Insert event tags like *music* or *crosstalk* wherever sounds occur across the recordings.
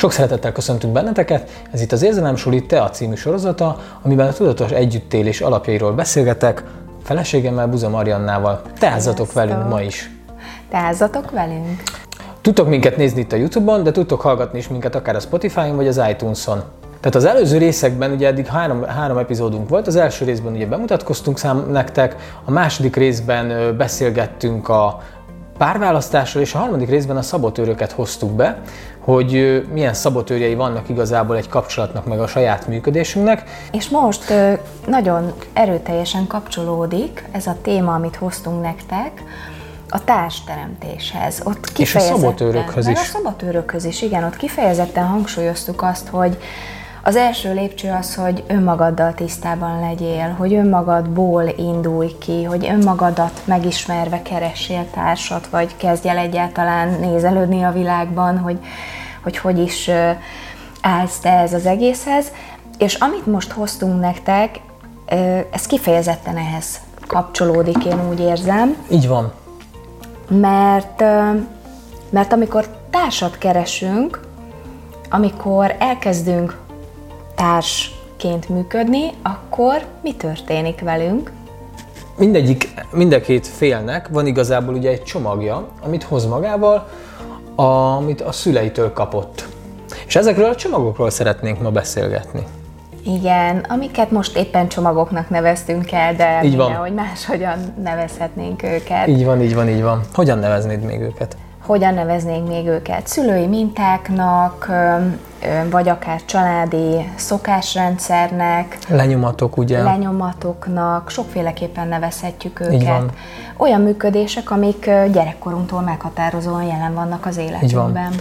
Sok szeretettel köszöntünk benneteket, ez itt az Érzelem Suli Tea című sorozata, amiben a tudatos együttélés alapjairól beszélgetek, feleségemmel, Buza Mariannával. Teázzatok velünk ma is! Teázzatok velünk! Tudtok minket nézni itt a Youtube-on, de tudtok hallgatni is minket akár a Spotify-on vagy az iTunes-on. Tehát az előző részekben ugye eddig három, három epizódunk volt, az első részben ugye bemutatkoztunk szám nektek, a második részben beszélgettünk a párválasztásról, és a harmadik részben a szabotőröket hoztuk be, hogy milyen szabotőrjei vannak igazából egy kapcsolatnak, meg a saját működésünknek. És most nagyon erőteljesen kapcsolódik ez a téma, amit hoztunk nektek, a társteremtéshez. Ott és a szabotőrökhöz is. A szabotőrökhöz is, igen, ott kifejezetten hangsúlyoztuk azt, hogy az első lépcső az, hogy önmagaddal tisztában legyél, hogy önmagadból indulj ki, hogy önmagadat megismerve keressél társat, vagy kezdj el egyáltalán nézelődni a világban, hogy hogy, hogy is állsz te ez az egészhez. És amit most hoztunk nektek, ez kifejezetten ehhez kapcsolódik, én úgy érzem. Így van. Mert, mert amikor társat keresünk, amikor elkezdünk társként működni, akkor mi történik velünk? Mindegyik, mind a két félnek van igazából ugye egy csomagja, amit hoz magával, amit a szüleitől kapott. És ezekről a csomagokról szeretnénk ma beszélgetni. Igen, amiket most éppen csomagoknak neveztünk el, de így van. hogy máshogyan nevezhetnénk őket. Így van, így van, így van. Hogyan neveznéd még őket? Hogyan neveznénk még őket? Szülői mintáknak, vagy akár családi szokásrendszernek. Lenyomatok, ugye? Lenyomatoknak, sokféleképpen nevezhetjük őket. Így van. Olyan működések, amik gyerekkorunktól meghatározóan jelen vannak az életünkben. Így van.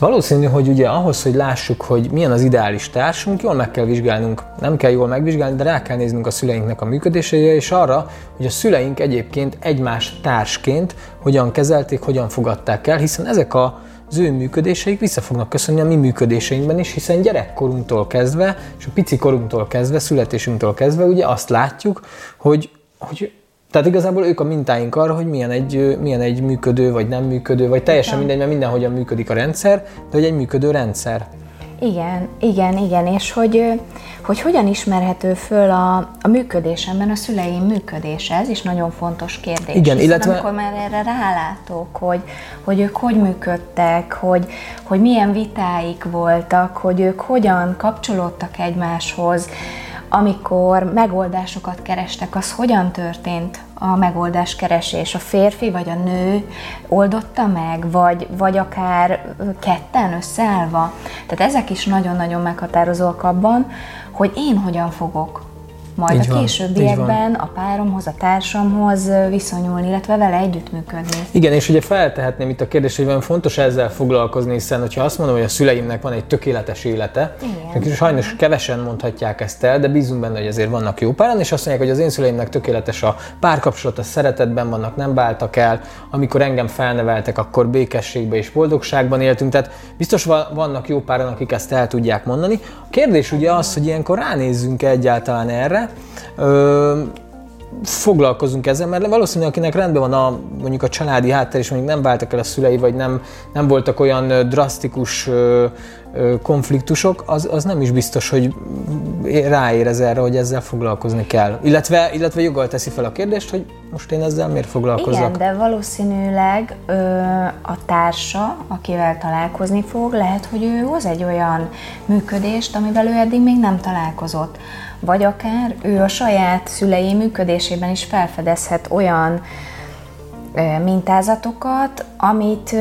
Valószínű, hogy ugye ahhoz, hogy lássuk, hogy milyen az ideális társunk, jól meg kell vizsgálnunk, nem kell jól megvizsgálni, de rá kell néznünk a szüleinknek a működésére, és arra, hogy a szüleink egyébként egymás társként hogyan kezelték, hogyan fogadták el, hiszen ezek a az ő működéseik vissza fognak köszönni a mi működéseinkben is, hiszen gyerekkorunktól kezdve, és a pici korunktól kezdve, születésünktől kezdve ugye azt látjuk, hogy, hogy tehát igazából ők a mintáink arra, hogy milyen egy, milyen egy működő, vagy nem működő, vagy teljesen mindegy, mert mindenhogyan működik a rendszer, de hogy egy működő rendszer. Igen, igen, igen, és hogy, hogy hogyan ismerhető föl a, a működésemben a szüleim működése, ez is nagyon fontos kérdés. Igen, Hiszen illetve... amikor már erre rálátok, hogy, hogy ők hogy működtek, hogy, hogy milyen vitáik voltak, hogy ők hogyan kapcsolódtak egymáshoz, amikor megoldásokat kerestek, az hogyan történt a megoldás keresés? A férfi vagy a nő oldotta meg, vagy, vagy akár ketten összeállva? Tehát ezek is nagyon-nagyon meghatározóak abban, hogy én hogyan fogok majd így a későbbiekben a páromhoz, a társamhoz viszonyulni, illetve vele együttműködni. Igen, és ugye feltehetném itt a kérdést, hogy van fontos ezzel foglalkozni, hiszen hogyha azt mondom, hogy a szüleimnek van egy tökéletes élete, és sajnos kevesen mondhatják ezt el, de bízunk benne, hogy azért vannak jó páran, és azt mondják, hogy az én szüleimnek tökéletes a párkapcsolat, a szeretetben vannak, nem váltak el, amikor engem felneveltek, akkor békességben és boldogságban éltünk, tehát biztos vannak jó páran, akik ezt el tudják mondani. A kérdés ugye az, hogy ilyenkor ránézzünk egyáltalán erre, Foglalkozunk ezzel, mert valószínűleg akinek rendben van a, mondjuk a családi háttér, és mondjuk nem váltak el a szülei, vagy nem, nem voltak olyan drasztikus konfliktusok, az, az nem is biztos, hogy ráérez erre, hogy ezzel foglalkozni kell. Illetve, illetve joggal teszi fel a kérdést, hogy most én ezzel miért foglalkozok. Igen, de valószínűleg ö, a társa, akivel találkozni fog, lehet, hogy ő hoz egy olyan működést, amivel ő eddig még nem találkozott vagy akár ő a saját szülei működésében is felfedezhet olyan mintázatokat, amit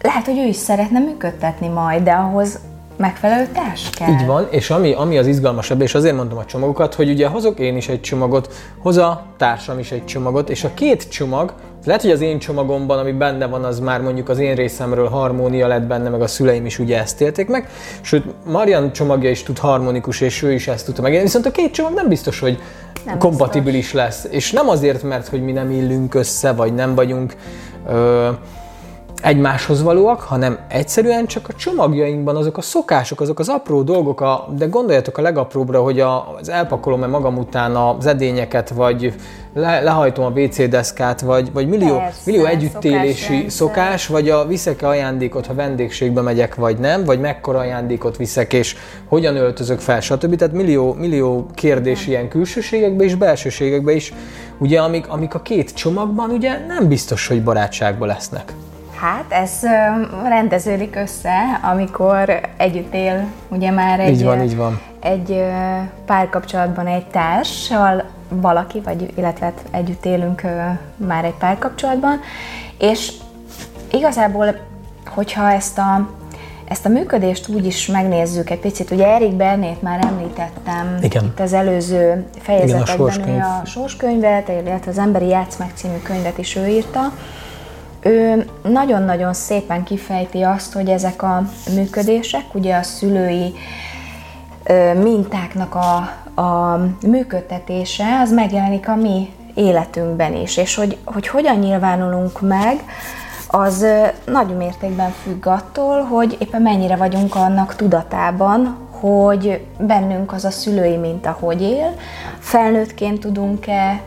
lehet, hogy ő is szeretne működtetni majd, de ahhoz megfelelő társ kell. Így van, és ami, ami az izgalmasabb, és azért mondom a csomagokat, hogy ugye hozok én is egy csomagot, hoz a társam is egy csomagot, és a két csomag lehet, hogy az én csomagomban, ami benne van, az már mondjuk az én részemről harmónia lett benne, meg a szüleim is ugye ezt élték meg. Sőt, Marian csomagja is tud harmonikus, és ő is ezt tudta meg. Viszont a két csomag nem biztos, hogy nem kompatibilis biztos. lesz. És nem azért, mert hogy mi nem illünk össze, vagy nem vagyunk ö, egymáshoz valóak, hanem egyszerűen csak a csomagjainkban azok a szokások, azok az apró dolgok, a, de gondoljatok a legapróbbra, hogy a, az elpakolom-e magam után az edényeket, vagy le, lehajtom a WC deszkát, vagy, vagy millió, Persze, millió együttélési szokás, szokás, vagy a viszek-e ajándékot, ha vendégségbe megyek, vagy nem, vagy mekkora ajándékot viszek, és hogyan öltözök fel, stb. Tehát millió, millió kérdés ilyen külsőségekbe és belsőségekbe is, ugye, amik, amik a két csomagban ugye nem biztos, hogy barátságban lesznek. Hát ez rendeződik össze, amikor együtt él ugye már egy, így van, így van. egy párkapcsolatban egy társal, valaki, vagy illetve hát együtt élünk már egy párkapcsolatban, és igazából, hogyha ezt a, ezt a működést úgy is megnézzük egy picit, ugye Erik Bernét már említettem Igen. itt az előző fejezetekben, Igen, a, a sorskönyvet, illetve az Emberi Játszmák című könyvet is ő írta, ő nagyon-nagyon szépen kifejti azt, hogy ezek a működések, ugye a szülői mintáknak a, a működtetése, az megjelenik a mi életünkben is, és hogy, hogy hogyan nyilvánulunk meg, az nagy mértékben függ attól, hogy éppen mennyire vagyunk annak tudatában, hogy bennünk az a szülői minta hogy él, felnőttként tudunk-e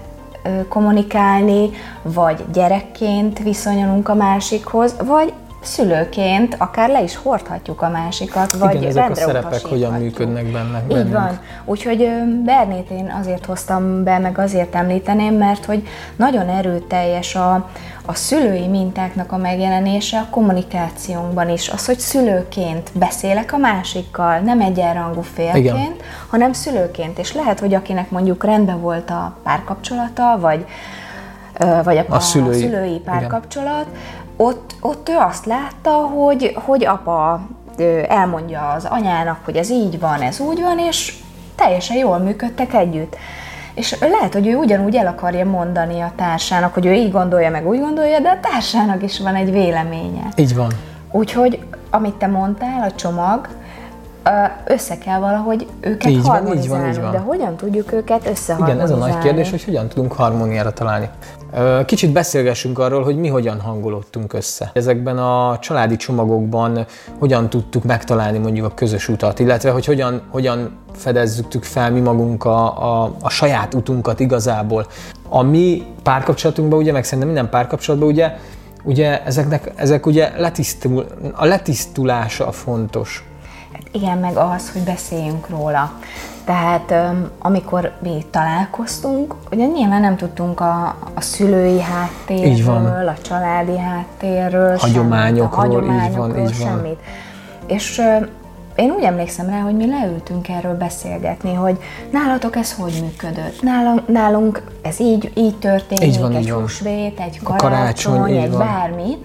kommunikálni, vagy gyerekként viszonyulunk a másikhoz, vagy szülőként akár le is hordhatjuk a másikat, vagy Igen, ezek a szerepek hogyan működnek benne. Így van. Úgyhogy Bernét én azért hoztam be, meg azért említeném, mert hogy nagyon erőteljes a, a szülői mintáknak a megjelenése a kommunikációnkban is. Az, hogy szülőként beszélek a másikkal, nem egyenrangú félként, Igen. hanem szülőként. És lehet, hogy akinek mondjuk rendben volt a párkapcsolata, vagy vagy a, a, szülői, a szülői párkapcsolat, ott, ott ő azt látta, hogy, hogy apa elmondja az anyának, hogy ez így van, ez úgy van, és teljesen jól működtek együtt. És lehet, hogy ő ugyanúgy el akarja mondani a társának, hogy ő így gondolja, meg úgy gondolja, de a társának is van egy véleménye. Így van. Úgyhogy, amit te mondtál, a csomag, össze kell valahogy őket így harmonizálni, van, így van, így van. de hogyan tudjuk őket összeharmonizálni? Igen, ez a nagy kérdés, hogy hogyan tudunk harmóniára találni. Kicsit beszélgessünk arról, hogy mi hogyan hangolódtunk össze. Ezekben a családi csomagokban hogyan tudtuk megtalálni mondjuk a közös utat, illetve hogy hogyan, hogyan fedezzük fel mi magunk a, a, a saját utunkat igazából. A mi párkapcsolatunkban, ugye, meg szerintem minden párkapcsolatban ugye, ugye ezeknek, ezek ugye letisztul, a letisztulása a fontos igen, meg az, hogy beszéljünk róla. Tehát amikor mi találkoztunk, ugye nyilván nem tudtunk a, a szülői háttérről, a családi háttérről, hagyományokról, semmit, a hagyományokról így van, így van. semmit. És én úgy emlékszem rá, hogy mi leültünk erről beszélgetni, hogy nálatok ez hogy működött, nálunk, nálunk ez így, így történik, így van, egy húsvét, egy karácsony, karácsony egy van. bármi,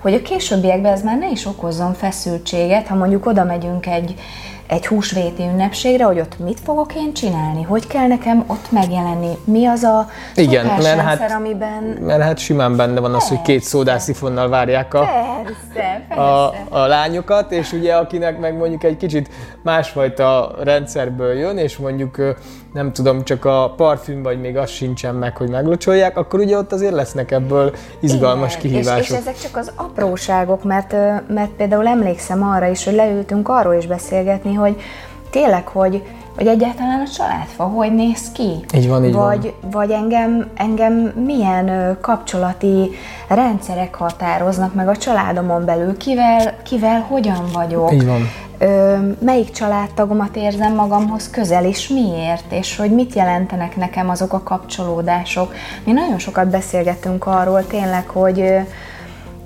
hogy a későbbiekben ez már ne is okozzon feszültséget, ha mondjuk oda megyünk egy, egy húsvéti ünnepségre, hogy ott mit fogok én csinálni, hogy kell nekem ott megjelenni, mi az a Igen, mert hát, amiben... Mert hát simán benne van az, persze. hogy két szódászifonnal várják a, persze, *laughs* persze. A, a lányokat, és ugye akinek meg mondjuk egy kicsit másfajta rendszerből jön, és mondjuk nem tudom, csak a parfüm, vagy még az sincsen meg, hogy meglocsolják, akkor ugye ott azért lesznek ebből izgalmas Igen, kihívások. És, és ezek csak az apróságok, mert, mert például emlékszem arra is, hogy leültünk arról is beszélgetni, hogy tényleg, hogy hogy egyáltalán a családfa hogy néz ki? Így van, így vagy, van. Vagy engem, engem milyen kapcsolati rendszerek határoznak meg a családomon belül, kivel, kivel hogyan vagyok. Így van ö, melyik családtagomat érzem magamhoz közel, és miért, és hogy mit jelentenek nekem azok a kapcsolódások. Mi nagyon sokat beszélgetünk arról tényleg, hogy,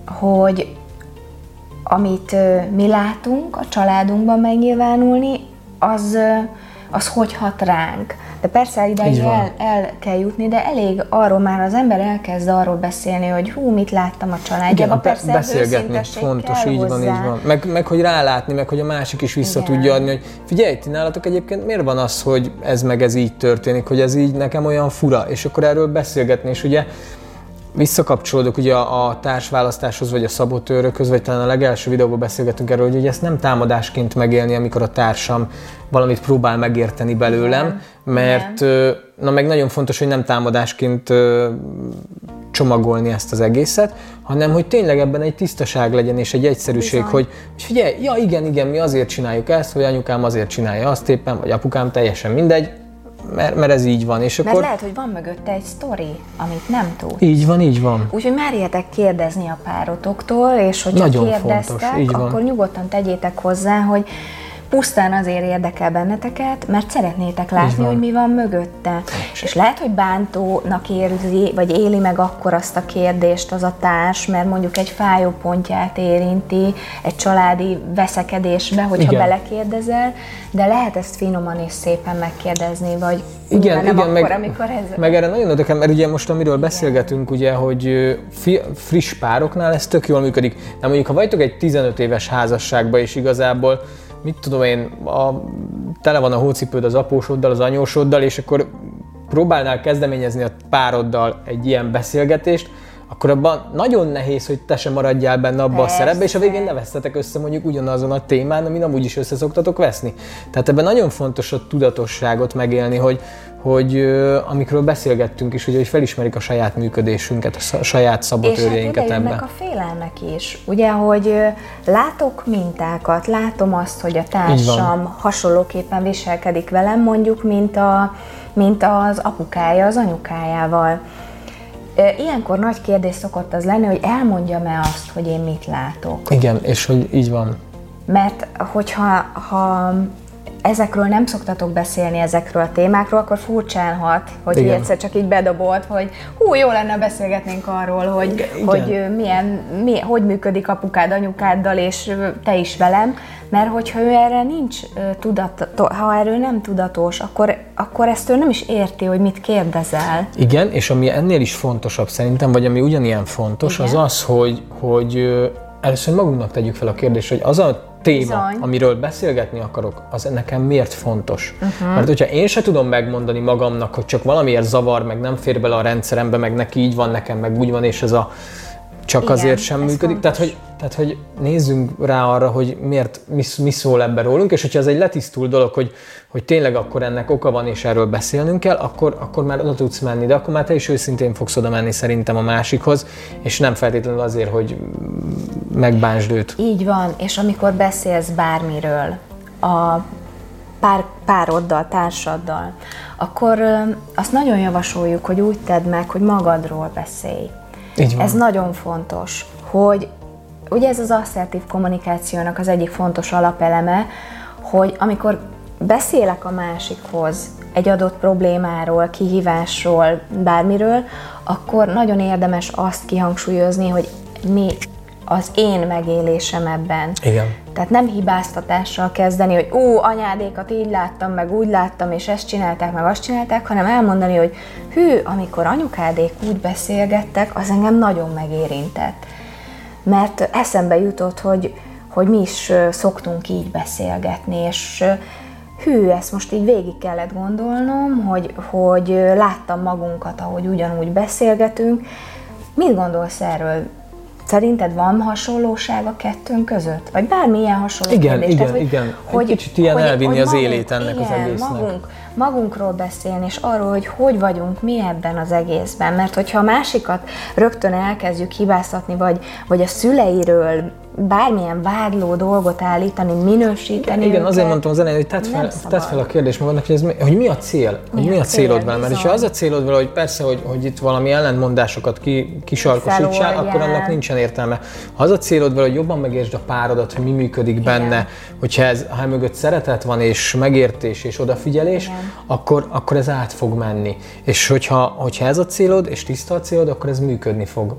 hogy amit mi látunk a családunkban megnyilvánulni, az, az hogy hat ránk. De persze ide el, el kell jutni, de elég arról már az ember elkezd arról beszélni, hogy hú, mit láttam a családjában. Persze beszélgetni, fontos, így van, így van. Meg, meg, hogy rálátni, meg hogy a másik is vissza Igen. tudja adni, hogy figyelj, ti nálatok egyébként miért van az, hogy ez meg ez így történik, hogy ez így nekem olyan fura, és akkor erről beszélgetni, és ugye visszakapcsolódok ugye a, a társválasztáshoz, vagy a szabotőrökhöz, vagy talán a legelső videóban beszélgetünk erről, hogy ugye ezt nem támadásként megélni, amikor a társam valamit próbál megérteni belőlem, Igen. mert Igen. na meg nagyon fontos, hogy nem támadásként csomagolni ezt az egészet, hanem hogy tényleg ebben egy tisztaság legyen és egy egyszerűség, Bizony. hogy, hogy figyelj, ja igen, igen, mi azért csináljuk ezt, vagy anyukám azért csinálja azt éppen, vagy apukám teljesen mindegy, mert, mert ez így van. És mert akkor... lehet, hogy van mögötte egy sztori, amit nem tud. Így van, így van. Úgyhogy már értek kérdezni a párotoktól, és hogyha Nagyon kérdeztek, fontos, így van. akkor nyugodtan tegyétek hozzá, hogy pusztán azért érdekel benneteket, mert szeretnétek látni, hogy mi van mögötte. És, és lehet, hogy bántónak érzi, vagy éli meg akkor azt a kérdést az a társ, mert mondjuk egy fájó pontját érinti egy családi veszekedésbe, hogyha igen. belekérdezel, de lehet ezt finoman és szépen megkérdezni, vagy igen, igen, akkor, meg, amikor ez... meg erre nagyon érdekel, mert ugye most amiről beszélgetünk, ugye, hogy fi, friss pároknál ez tök jól működik. De mondjuk, ha vagytok egy 15 éves házasságban, és igazából mit tudom én, a, tele van a hócipőd az apósoddal, az anyósoddal, és akkor próbálnál kezdeményezni a pároddal egy ilyen beszélgetést, akkor abban nagyon nehéz, hogy te sem maradjál benne abba Persze. a szerepbe, és a végén ne vesztetek össze mondjuk ugyanazon a témán, amin amúgy is össze szoktatok veszni. Tehát ebben nagyon fontos a tudatosságot megélni, hogy, hogy amikről beszélgettünk is, ugye, hogy felismerik a saját működésünket, a saját szabotőrjeinket ebben. És a félelmek is. Ugye, hogy látok mintákat, látom azt, hogy a társam hasonlóképpen viselkedik velem, mondjuk, mint, a, mint az apukája, az anyukájával. Ilyenkor nagy kérdés szokott az lenni, hogy elmondjam-e azt, hogy én mit látok. Igen, és hogy így van. Mert hogyha ha ezekről nem szoktatok beszélni, ezekről a témákról, akkor furcsálhat, hogy Igen. egyszer csak így bedobolt, hogy hú, jó lenne beszélgetnénk arról, hogy, Igen. hogy milyen, mi, hogy működik apukád, anyukáddal, és te is velem, mert hogyha ő erre nincs tudat, ha erről nem tudatos, akkor, akkor ezt ő nem is érti, hogy mit kérdezel. Igen, és ami ennél is fontosabb szerintem, vagy ami ugyanilyen fontos, Igen. az az, hogy, hogy először magunknak tegyük fel a kérdést, hogy az a téma, Bizony. amiről beszélgetni akarok, az nekem miért fontos. Uh-huh. Mert hogyha én se tudom megmondani magamnak, hogy csak valamiért zavar, meg nem fér bele a rendszerembe, meg neki így van, nekem meg úgy van, és ez a csak Igen, azért sem működik. Tehát hogy, tehát, hogy nézzünk rá arra, hogy miért, mi, mi szól ebbe rólunk, és hogyha ez egy letisztult dolog, hogy, hogy tényleg akkor ennek oka van, és erről beszélnünk kell, akkor, akkor már oda tudsz menni, de akkor már te is őszintén fogsz oda menni szerintem a másikhoz, és nem feltétlenül azért, hogy megbánsd őt. Így van, és amikor beszélsz bármiről, a pár, pároddal, társaddal, akkor azt nagyon javasoljuk, hogy úgy tedd meg, hogy magadról beszélj. Így van. Ez nagyon fontos, hogy ugye ez az asszertív kommunikációnak az egyik fontos alapeleme, hogy amikor beszélek a másikhoz egy adott problémáról, kihívásról, bármiről, akkor nagyon érdemes azt kihangsúlyozni, hogy mi az én megélésem ebben. Igen. Tehát nem hibáztatással kezdeni, hogy ó, anyádékat így láttam, meg úgy láttam, és ezt csinálták, meg azt csinálták, hanem elmondani, hogy hű, amikor anyukádék úgy beszélgettek, az engem nagyon megérintett. Mert eszembe jutott, hogy, hogy mi is szoktunk így beszélgetni, és hű, ezt most így végig kellett gondolnom, hogy, hogy láttam magunkat, ahogy ugyanúgy beszélgetünk. Mit gondolsz erről? Szerinted van hasonlóság a kettőnk között? Vagy bármilyen hasonló Igen, kérdés? igen, Tehát, hogy, igen. Hogy, Egy kicsit ilyen hogy, elvinni hogy az magunk, élét ennek igen, az egésznek. Magunk, magunkról beszélni, és arról, hogy hogy vagyunk mi ebben az egészben. Mert hogyha a másikat rögtön elkezdjük hibáztatni, vagy, vagy a szüleiről bármilyen vádló dolgot állítani, minősíteni Igen, őket, azért mondtam az elején, hogy tedd fel, tedd fel a kérdést magadnak, hogy, ez, hogy mi a cél, mi hogy mi a, a célod vele. Mert ha az a célod vele, hogy persze, hogy, hogy itt valami ellentmondásokat ki, kisarkosítsál, akkor annak nincsen értelme. Ha az a célod vele, hogy jobban megértsd a párodat, hogy mi működik Igen. benne, hogyha ez, ha mögött szeretet van, és megértés, és odafigyelés, akkor, akkor ez át fog menni. És hogyha, hogyha ez a célod, és tiszta a célod, akkor ez működni fog.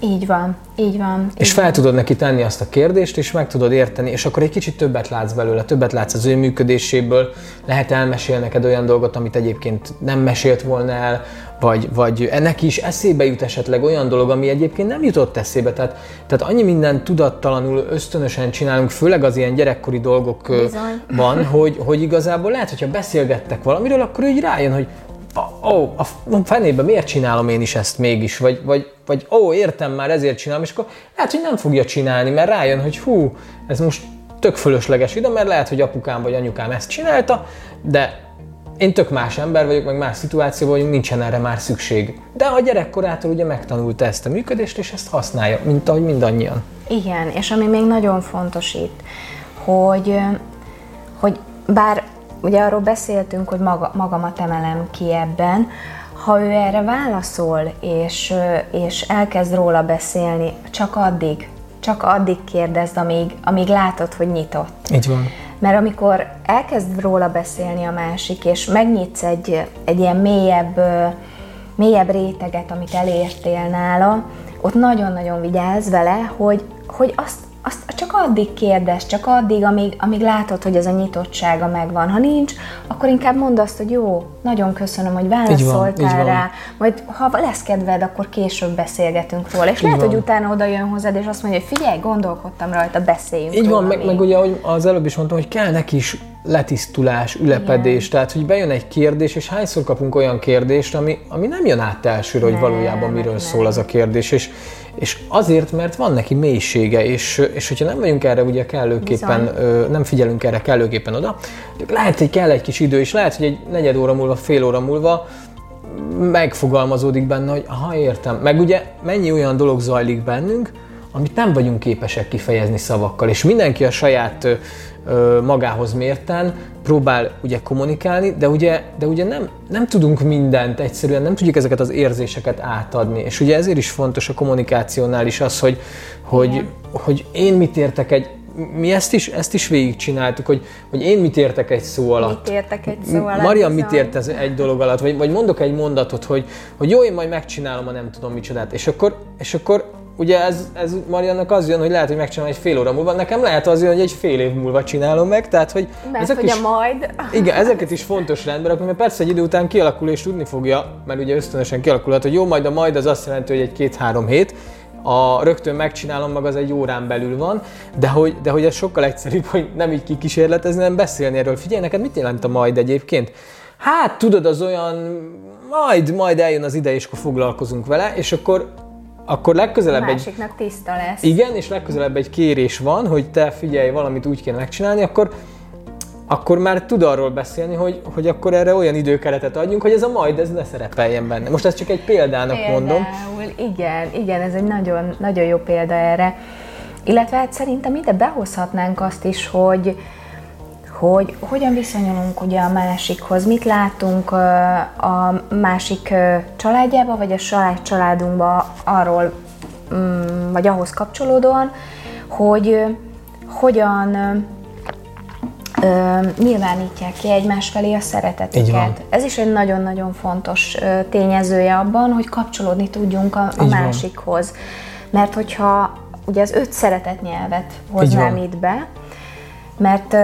Így van, így van. Így és fel van. tudod neki tenni azt a kérdést, és meg tudod érteni, és akkor egy kicsit többet látsz belőle, többet látsz az ő működéséből, lehet elmesél neked olyan dolgot, amit egyébként nem mesélt volna el, vagy, vagy ennek is eszébe jut esetleg olyan dolog, ami egyébként nem jutott eszébe. Tehát, tehát annyi minden tudattalanul, ösztönösen csinálunk, főleg az ilyen gyerekkori dolgokban, hogy, hogy igazából lehet, hogyha beszélgettek valamiről, akkor úgy rájön, hogy ó, oh, a fenébe miért csinálom én is ezt mégis, vagy, vagy, vagy ó, értem már, ezért csinálom, és akkor lehet, hogy nem fogja csinálni, mert rájön, hogy hú, ez most tök fölösleges ide, mert lehet, hogy apukám vagy anyukám ezt csinálta, de én tök más ember vagyok, meg más szituációban vagyunk, nincsen erre már szükség. De a gyerekkorától ugye megtanulta ezt a működést, és ezt használja, mint ahogy mindannyian. Igen, és ami még nagyon fontos itt, hogy, hogy bár ugye arról beszéltünk, hogy maga, magamat emelem ki ebben, ha ő erre válaszol, és, és elkezd róla beszélni, csak addig, csak addig kérdezd, amíg, amíg látod, hogy nyitott. Így van. Mert amikor elkezd róla beszélni a másik, és megnyitsz egy, egy ilyen mélyebb, mélyebb réteget, amit elértél nála, ott nagyon-nagyon vigyázz vele, hogy, hogy azt, azt csak addig kérdez, csak addig, amíg, amíg látod, hogy ez a nyitottsága megvan. Ha nincs, akkor inkább mondd azt, hogy jó, nagyon köszönöm, hogy válaszoltál van, rá, majd ha lesz kedved, akkor később beszélgetünk róla. És így lehet, van. hogy utána oda jön hozzád, és azt mondja, hogy figyelj, gondolkodtam rajta, beszéljünk Így róla van, meg, meg ugye, ahogy az előbb is mondtam, hogy kell neki is letisztulás, ülepedés, Igen. tehát hogy bejön egy kérdés, és hányszor kapunk olyan kérdést, ami, ami nem jön át elsőre, hogy valójában miről nem. szól az a kérdés, és, és azért, mert van neki mélysége, és, és hogyha nem vagyunk erre ugye kellőképpen, ö, nem figyelünk erre kellőképpen oda, lehet, hogy kell egy kis idő, és lehet, hogy egy negyed óra múlva, fél óra múlva megfogalmazódik benne, hogy ha értem. Meg ugye mennyi olyan dolog zajlik bennünk, amit nem vagyunk képesek kifejezni szavakkal, és mindenki a saját ö, magához mérten próbál ugye kommunikálni, de ugye, de ugye nem, nem tudunk mindent, egyszerűen nem tudjuk ezeket az érzéseket átadni. És ugye ezért is fontos a kommunikációnál is az, hogy, hogy, hogy én mit értek egy, mi ezt is, ezt is végigcsináltuk, hogy, hogy én mit értek egy szó alatt. Mit értek egy szó alatt? Marian mit ért ez egy dolog alatt? Vagy, vagy mondok egy mondatot, hogy, hogy jó, én majd megcsinálom a nem tudom micsodát. És akkor, és akkor ugye ez, ez Mariannak az jön, hogy lehet, hogy megcsinálom egy fél óra múlva, nekem lehet az jön, hogy egy fél év múlva csinálom meg, tehát hogy mert ezek hogy is, majd. Igen, ezeket is fontos rendben rakni, mert persze egy idő után kialakul és tudni fogja, mert ugye ösztönösen kialakulhat, hogy jó, majd a majd az azt jelenti, hogy egy két-három hét, a rögtön megcsinálom meg, az egy órán belül van, de hogy, de hogy ez sokkal egyszerűbb, hogy nem így kikísérletezni, hanem beszélni erről. Figyelj, neked mit jelent a majd egyébként? Hát tudod, az olyan, majd, majd eljön az ide, és akkor foglalkozunk vele, és akkor akkor legközelebb a másiknak egy... tiszta lesz. Igen, és legközelebb egy kérés van, hogy te figyelj, valamit úgy kéne megcsinálni, akkor akkor már tud arról beszélni, hogy, hogy akkor erre olyan időkeretet adjunk, hogy ez a majd ez ne szerepeljen benne. Most ezt csak egy példának Például, mondom. igen, igen, ez egy nagyon, nagyon jó példa erre. Illetve hát szerintem ide behozhatnánk azt is, hogy, hogy hogyan viszonyulunk ugye a másikhoz, mit látunk a másik családjába, vagy a saját családunkba arról, mm, vagy ahhoz kapcsolódóan, hogy hogyan nyilvánítják ki egymás felé a szeretetüket. Ez is egy nagyon-nagyon fontos tényezője abban, hogy kapcsolódni tudjunk a, a másikhoz. Mert hogyha ugye az öt szeretetnyelvet hoznám itt be, mert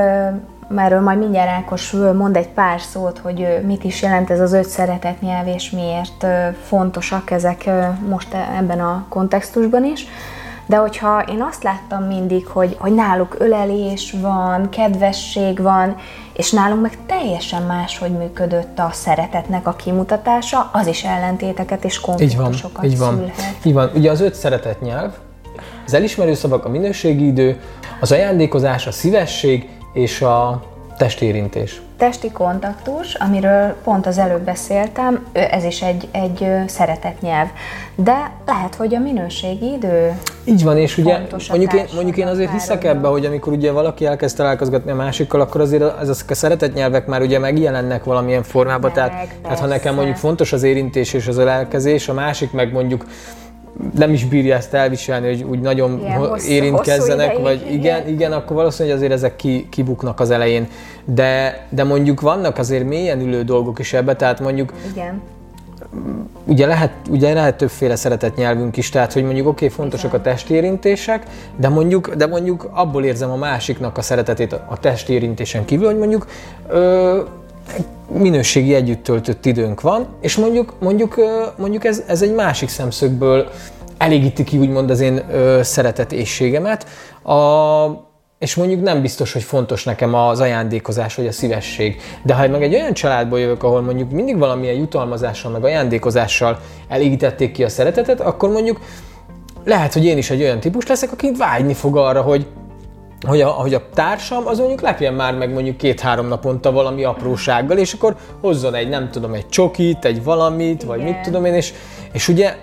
erről majd mindjárt Ákos mond egy pár szót, hogy mit is jelent ez az öt szeretetnyelv, és miért fontosak ezek most e, ebben a kontextusban is. De hogyha én azt láttam mindig, hogy, hogy náluk ölelés van, kedvesség van, és nálunk meg teljesen máshogy működött a szeretetnek a kimutatása, az is ellentéteket és konfliktusokat így van, így van. szülhet. Így van. Ugye az öt szeretetnyelv, az elismerő szavak, a minőségi idő, az ajándékozás, a szívesség és a testérintés. Testi kontaktus, amiről pont az előbb beszéltem, ez is egy, egy szeretetnyelv. De lehet, hogy a minőségi idő Így van, és ugye mondjuk én, mondjuk én azért hiszek ebbe, hogy amikor ugye valaki elkezd találkozgatni a másikkal, akkor azért ezek a szeretetnyelvek már ugye megjelennek valamilyen formában. Meg, tehát, tehát ha nekem mondjuk fontos az érintés és az ölelkezés, a másik meg mondjuk nem is bírja ezt elviselni, hogy úgy nagyon ilyen, hosszú, érintkezzenek, hosszú vagy igen, igen, igen, akkor valószínűleg azért ezek ki, kibuknak az elején. De, de mondjuk vannak azért mélyen ülő dolgok is ebbe, tehát mondjuk igen. Ugye lehet, ugye lehet többféle szeretett nyelvünk is, tehát hogy mondjuk oké, okay, fontosak Igen. a testérintések, de mondjuk, de mondjuk abból érzem a másiknak a szeretetét a testérintésen kívül, hogy mondjuk ö, minőségi együtt töltött időnk van, és mondjuk, mondjuk, mondjuk ez, ez egy másik szemszögből elégíti ki úgymond az én ö, szeretet éjségemet, a, és mondjuk nem biztos, hogy fontos nekem az ajándékozás vagy a szívesség. De ha meg egy olyan családból jövök, ahol mondjuk mindig valamilyen jutalmazással, meg ajándékozással elégítették ki a szeretetet, akkor mondjuk lehet, hogy én is egy olyan típus leszek, aki vágyni fog arra, hogy hogy a, hogy a társam az mondjuk lepjen már meg mondjuk két-három naponta valami aprósággal, és akkor hozzon egy, nem tudom, egy csokit, egy valamit, Igen. vagy mit tudom én, és, És ugye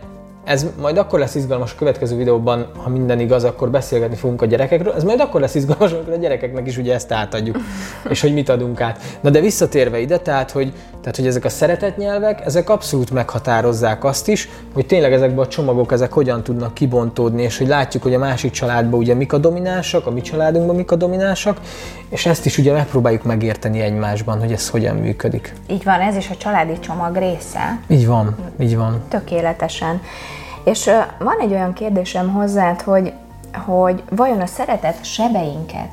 ez majd akkor lesz izgalmas a következő videóban, ha minden igaz, akkor beszélgetni fogunk a gyerekekről. Ez majd akkor lesz izgalmas, amikor a gyerekeknek is ugye ezt átadjuk, *laughs* és hogy mit adunk át. Na de visszatérve ide, tehát hogy, tehát, hogy ezek a szeretetnyelvek, ezek abszolút meghatározzák azt is, hogy tényleg ezekben a csomagok ezek hogyan tudnak kibontódni, és hogy látjuk, hogy a másik családban ugye mik a dominánsak, a mi családunkban mik a dominánsak, és ezt is ugye megpróbáljuk megérteni egymásban, hogy ez hogyan működik. Így van, ez is a családi csomag része. Így van, így van. Tökéletesen. És van egy olyan kérdésem hozzád, hogy, hogy vajon a szeretet sebeinket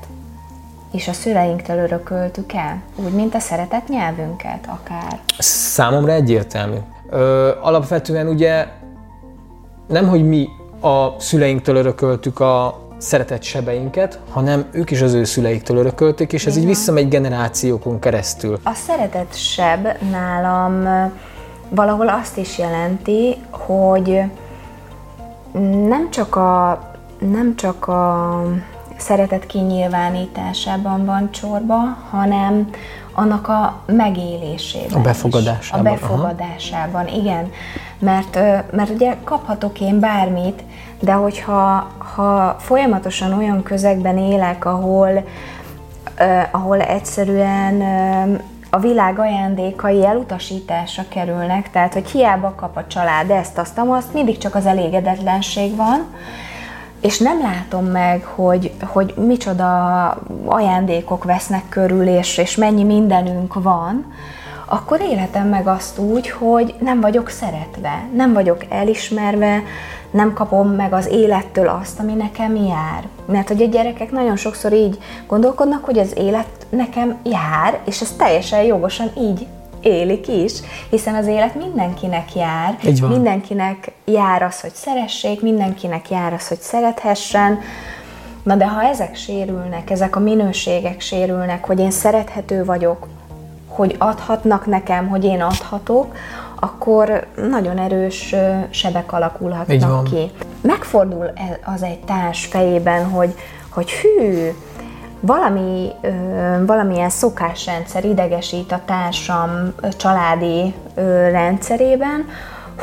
és a szüleinktől örököltük el? Úgy, mint a szeretet nyelvünket akár? Számomra egyértelmű. Ö, alapvetően ugye nem, hogy mi a szüleinktől örököltük a szeretett sebeinket, hanem ők is az ő szüleiktől örökölték, és ez Igen. így visszamegy generációkon keresztül. A szeretett seb nálam valahol azt is jelenti, hogy nem csak a, nem csak a szeretet kinyilvánításában van csorba, hanem annak a megélésében. A befogadásában. Is. A befogadásában, Aha. igen. Mert, mert ugye kaphatok én bármit, de hogyha ha folyamatosan olyan közegben élek, ahol, ahol egyszerűen a világ ajándékai elutasításra kerülnek, tehát hogy hiába kap a család ezt, azt, azt, mindig csak az elégedetlenség van, és nem látom meg, hogy, hogy micsoda ajándékok vesznek körül, és, és mennyi mindenünk van, akkor életem meg azt úgy, hogy nem vagyok szeretve, nem vagyok elismerve, nem kapom meg az élettől azt, ami nekem jár. Mert hogy a gyerekek nagyon sokszor így gondolkodnak, hogy az élet nekem jár, és ez teljesen jogosan így élik is, hiszen az élet mindenkinek jár, mindenkinek jár az, hogy szeressék, mindenkinek jár az, hogy szerethessen, Na de ha ezek sérülnek, ezek a minőségek sérülnek, hogy én szerethető vagyok, hogy adhatnak nekem, hogy én adhatok, akkor nagyon erős sebek alakulhatnak ki. Megfordul e, az egy társ fejében, hogy, hogy hű, valami, ö, valamilyen szokásrendszer idegesít a társam családi ö, rendszerében,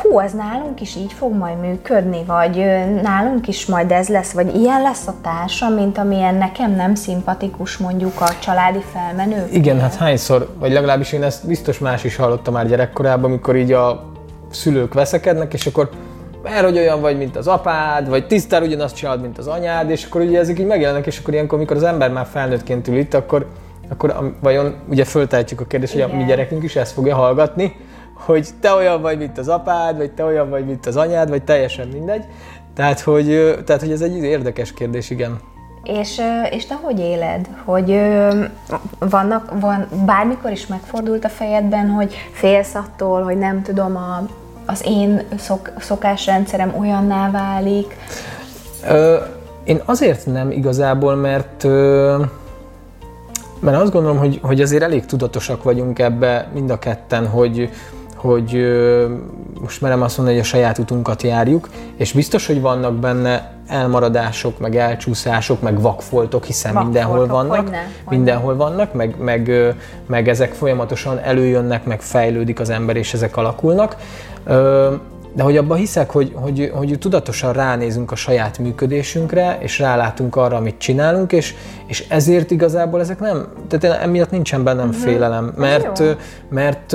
hú, az nálunk is így fog majd működni, vagy nálunk is majd ez lesz, vagy ilyen lesz a társam, mint amilyen nekem nem szimpatikus mondjuk a családi felmenő. Igen, hát hányszor, vagy legalábbis én ezt biztos más is hallottam már gyerekkorában, amikor így a szülők veszekednek, és akkor mert hogy olyan vagy, mint az apád, vagy tisztán ugyanazt csinálod, mint az anyád, és akkor ugye ezek így megjelennek, és akkor ilyenkor, amikor az ember már felnőttként ül itt, akkor, akkor vajon ugye föltehetjük a kérdést, Igen. hogy a mi gyerekünk is ezt fogja hallgatni, hogy te olyan vagy, mint az apád, vagy te olyan vagy, mint az anyád, vagy teljesen mindegy. Tehát, hogy, tehát, hogy ez egy érdekes kérdés, igen. És, és te hogy éled? Hogy vannak, van, bármikor is megfordult a fejedben, hogy félsz attól, hogy nem tudom, a, az én szok, szokásrendszerem olyanná válik? Ö, én azért nem igazából, mert ö, mert azt gondolom, hogy, hogy azért elég tudatosak vagyunk ebbe mind a ketten, hogy, hogy most merem azt mondani, hogy a saját utunkat járjuk, és biztos, hogy vannak benne elmaradások, meg elcsúszások, meg vakfoltok, hiszen vakfoltok, mindenhol vannak, hogyne, hogyne. mindenhol vannak, meg, meg, meg ezek folyamatosan előjönnek, meg fejlődik az ember, és ezek alakulnak de hogy abban hiszek, hogy, hogy, hogy tudatosan ránézünk a saját működésünkre, és rálátunk arra, amit csinálunk, és, és ezért igazából ezek nem, tehát emiatt nincsen bennem uh-huh. félelem, mert, mert, mert,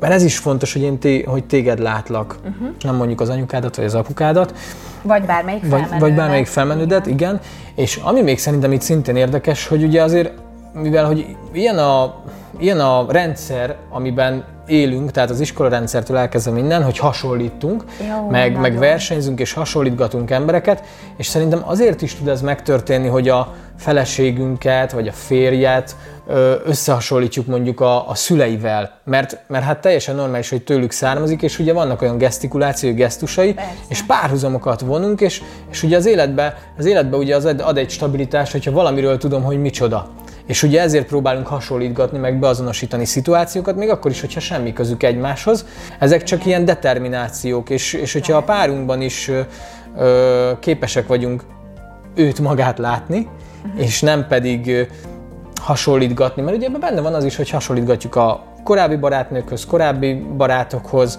mert ez is fontos, hogy én té, hogy téged látlak, uh-huh. nem mondjuk az anyukádat, vagy az apukádat, vagy bármelyik. Vagy, vagy bármelyik felmenődet, igen. igen. És ami még szerintem itt szintén érdekes, hogy ugye azért, mivel hogy ilyen a, ilyen a rendszer, amiben élünk, tehát az iskolarendszertől elkezdve minden, hogy hasonlítunk, Jó, meg, meg versenyzünk és hasonlítgatunk embereket, és szerintem azért is tud ez megtörténni, hogy a feleségünket, vagy a férjet összehasonlítjuk mondjuk a, a szüleivel, mert, mert hát teljesen normális, hogy tőlük származik, és ugye vannak olyan gesztikulációi gesztusai, Persze. és párhuzamokat vonunk, és, és ugye az életbe, az életbe ugye az ad egy stabilitást, hogyha valamiről tudom, hogy micsoda. És ugye ezért próbálunk hasonlítgatni, meg beazonosítani szituációkat, még akkor is, hogyha semmi közük egymáshoz. Ezek csak ilyen determinációk, és, és hogyha a párunkban is ö, képesek vagyunk őt magát látni, és nem pedig hasonlítgatni, mert ugye ebben benne van az is, hogy hasonlítgatjuk a korábbi barátnőkhöz, korábbi barátokhoz.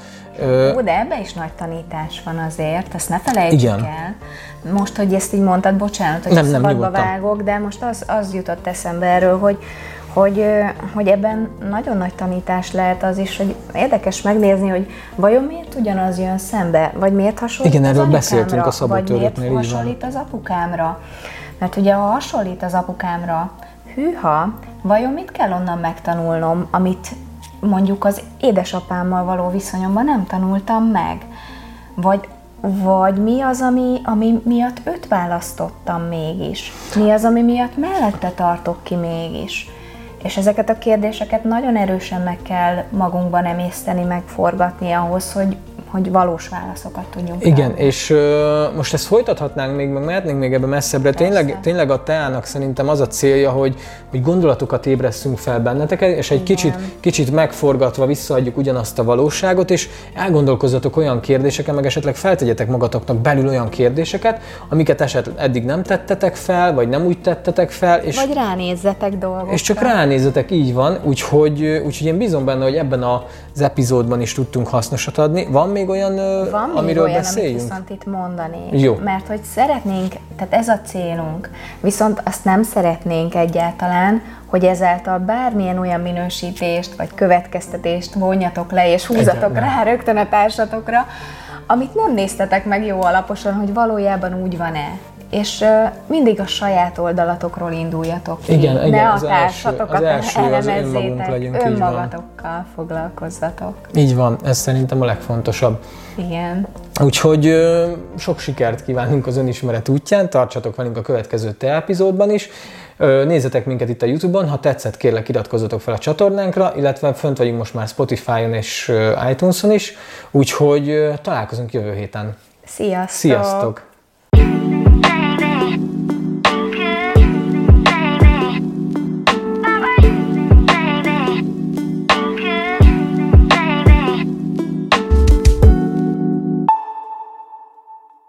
Ó, de ebbe is nagy tanítás van azért, ezt ne felejtsük Igen. el. Most, hogy ezt így mondtad, bocsánat, hogy nem, nem, szabadba vágok, de most az, az jutott eszembe erről, hogy hogy, hogy ebben nagyon nagy tanítás lehet az is, hogy érdekes megnézni, hogy vajon miért ugyanaz jön szembe, vagy miért hasonlít Igen, az erről beszéltünk a vagy miért hasonlít az apukámra. Mert ugye, ha hasonlít az apukámra, hűha, vajon mit kell onnan megtanulnom, amit mondjuk az édesapámmal való viszonyomban nem tanultam meg? Vagy, vagy mi az, ami, ami miatt őt választottam mégis? Mi az, ami miatt mellette tartok ki mégis? És ezeket a kérdéseket nagyon erősen meg kell magunkban emészteni, megforgatni ahhoz, hogy hogy valós válaszokat tudjunk Igen, rá. és ö, most ezt folytathatnánk még, meg mehetnénk még ebbe messzebbre. Tényleg, tényleg a teának szerintem az a célja, hogy, hogy gondolatokat ébresztünk fel benneteket, és egy kicsit, kicsit megforgatva visszaadjuk ugyanazt a valóságot, és elgondolkozzatok olyan kérdéseken, meg esetleg feltegyetek magatoknak belül olyan kérdéseket, amiket esetleg eddig nem tettetek fel, vagy nem úgy tettetek fel. És, vagy ránézzetek dolgokra. És csak ránézzetek, így van. Úgyhogy, úgyhogy én bízom benne, hogy ebben az epizódban is tudtunk hasznosat adni. Van még még olyan, Van még amiről olyan, beszéljünk? Amit viszont itt mondani. Jó. Mert hogy szeretnénk, tehát ez a célunk, viszont azt nem szeretnénk egyáltalán, hogy ezáltal bármilyen olyan minősítést vagy következtetést vonjatok le és húzatok Egyáltalán. rá rögtön a társatokra, amit nem néztetek meg jó alaposan, hogy valójában úgy van-e és mindig a saját oldalatokról induljatok ki. Igen, ne igen, a társatokat az első, az legyünk, önmagatokkal foglalkozzatok. Így van, ez szerintem a legfontosabb. Igen. Úgyhogy sok sikert kívánunk az önismeret útján, tartsatok velünk a következő te epizódban is. Nézzetek minket itt a Youtube-on, ha tetszett, kérlek iratkozzatok fel a csatornánkra, illetve fönt vagyunk most már Spotify-on és iTunes-on is, úgyhogy találkozunk jövő héten. Sziasztok! Sziasztok!